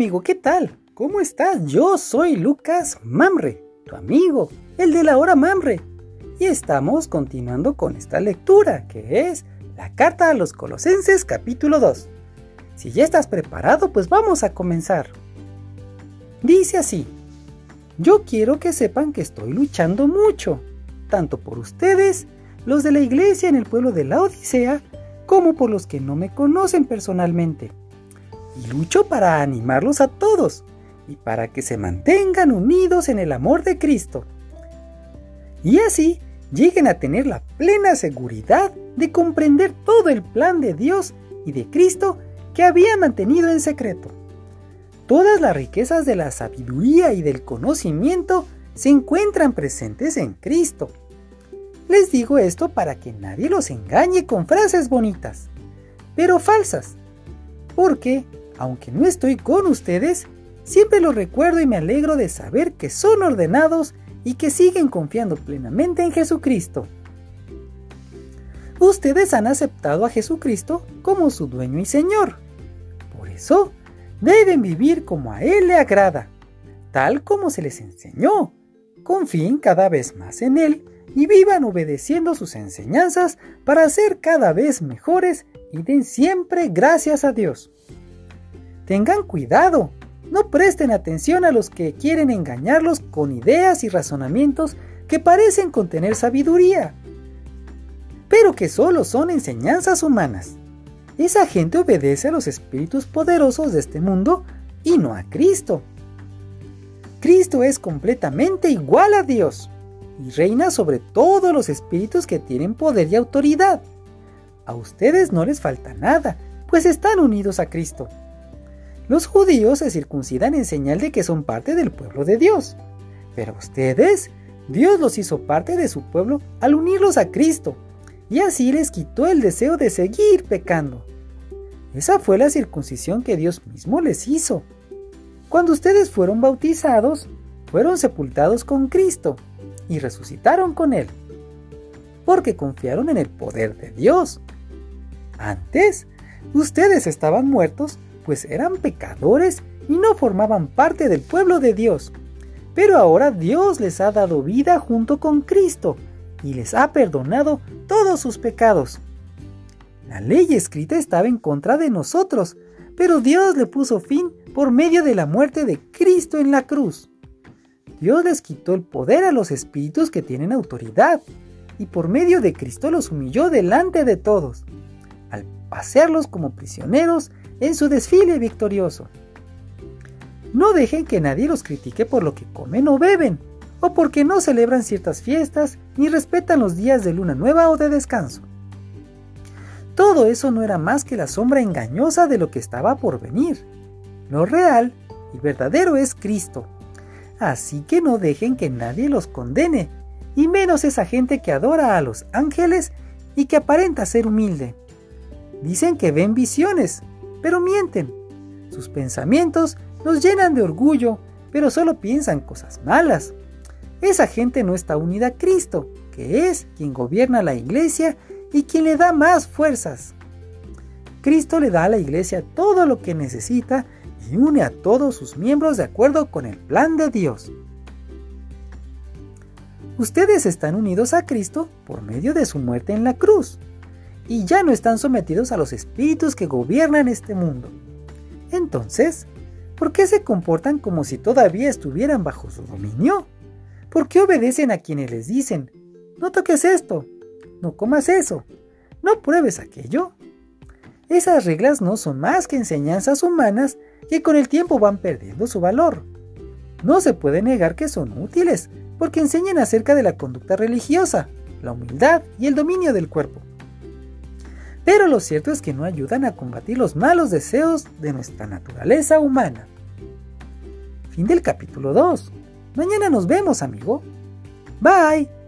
amigo, ¿qué tal? ¿Cómo estás? Yo soy Lucas Mamre, tu amigo, el de la hora Mamre. Y estamos continuando con esta lectura, que es la carta a los Colosenses capítulo 2. Si ya estás preparado, pues vamos a comenzar. Dice así, yo quiero que sepan que estoy luchando mucho, tanto por ustedes, los de la iglesia en el pueblo de la Odisea, como por los que no me conocen personalmente y lucho para animarlos a todos y para que se mantengan unidos en el amor de Cristo. Y así lleguen a tener la plena seguridad de comprender todo el plan de Dios y de Cristo que había mantenido en secreto. Todas las riquezas de la sabiduría y del conocimiento se encuentran presentes en Cristo. Les digo esto para que nadie los engañe con frases bonitas, pero falsas, porque aunque no estoy con ustedes, siempre los recuerdo y me alegro de saber que son ordenados y que siguen confiando plenamente en Jesucristo. Ustedes han aceptado a Jesucristo como su dueño y Señor. Por eso, deben vivir como a Él le agrada, tal como se les enseñó. Confíen cada vez más en Él y vivan obedeciendo sus enseñanzas para ser cada vez mejores y den siempre gracias a Dios. Tengan cuidado, no presten atención a los que quieren engañarlos con ideas y razonamientos que parecen contener sabiduría, pero que solo son enseñanzas humanas. Esa gente obedece a los espíritus poderosos de este mundo y no a Cristo. Cristo es completamente igual a Dios y reina sobre todos los espíritus que tienen poder y autoridad. A ustedes no les falta nada, pues están unidos a Cristo. Los judíos se circuncidan en señal de que son parte del pueblo de Dios. Pero ustedes, Dios los hizo parte de su pueblo al unirlos a Cristo, y así les quitó el deseo de seguir pecando. Esa fue la circuncisión que Dios mismo les hizo. Cuando ustedes fueron bautizados, fueron sepultados con Cristo y resucitaron con Él, porque confiaron en el poder de Dios. Antes, ustedes estaban muertos pues eran pecadores y no formaban parte del pueblo de Dios. Pero ahora Dios les ha dado vida junto con Cristo y les ha perdonado todos sus pecados. La ley escrita estaba en contra de nosotros, pero Dios le puso fin por medio de la muerte de Cristo en la cruz. Dios les quitó el poder a los espíritus que tienen autoridad, y por medio de Cristo los humilló delante de todos, al pasearlos como prisioneros en su desfile victorioso. No dejen que nadie los critique por lo que comen o beben, o porque no celebran ciertas fiestas ni respetan los días de luna nueva o de descanso. Todo eso no era más que la sombra engañosa de lo que estaba por venir. Lo real y verdadero es Cristo. Así que no dejen que nadie los condene, y menos esa gente que adora a los ángeles y que aparenta ser humilde. Dicen que ven visiones, pero mienten. Sus pensamientos nos llenan de orgullo, pero solo piensan cosas malas. Esa gente no está unida a Cristo, que es quien gobierna la iglesia y quien le da más fuerzas. Cristo le da a la iglesia todo lo que necesita y une a todos sus miembros de acuerdo con el plan de Dios. Ustedes están unidos a Cristo por medio de su muerte en la cruz y ya no están sometidos a los espíritus que gobiernan este mundo. Entonces, ¿por qué se comportan como si todavía estuvieran bajo su dominio? ¿Por qué obedecen a quienes les dicen, no toques esto, no comas eso, no pruebes aquello? Esas reglas no son más que enseñanzas humanas que con el tiempo van perdiendo su valor. No se puede negar que son útiles, porque enseñan acerca de la conducta religiosa, la humildad y el dominio del cuerpo pero lo cierto es que no ayudan a combatir los malos deseos de nuestra naturaleza humana. Fin del capítulo 2. Mañana nos vemos, amigo. Bye.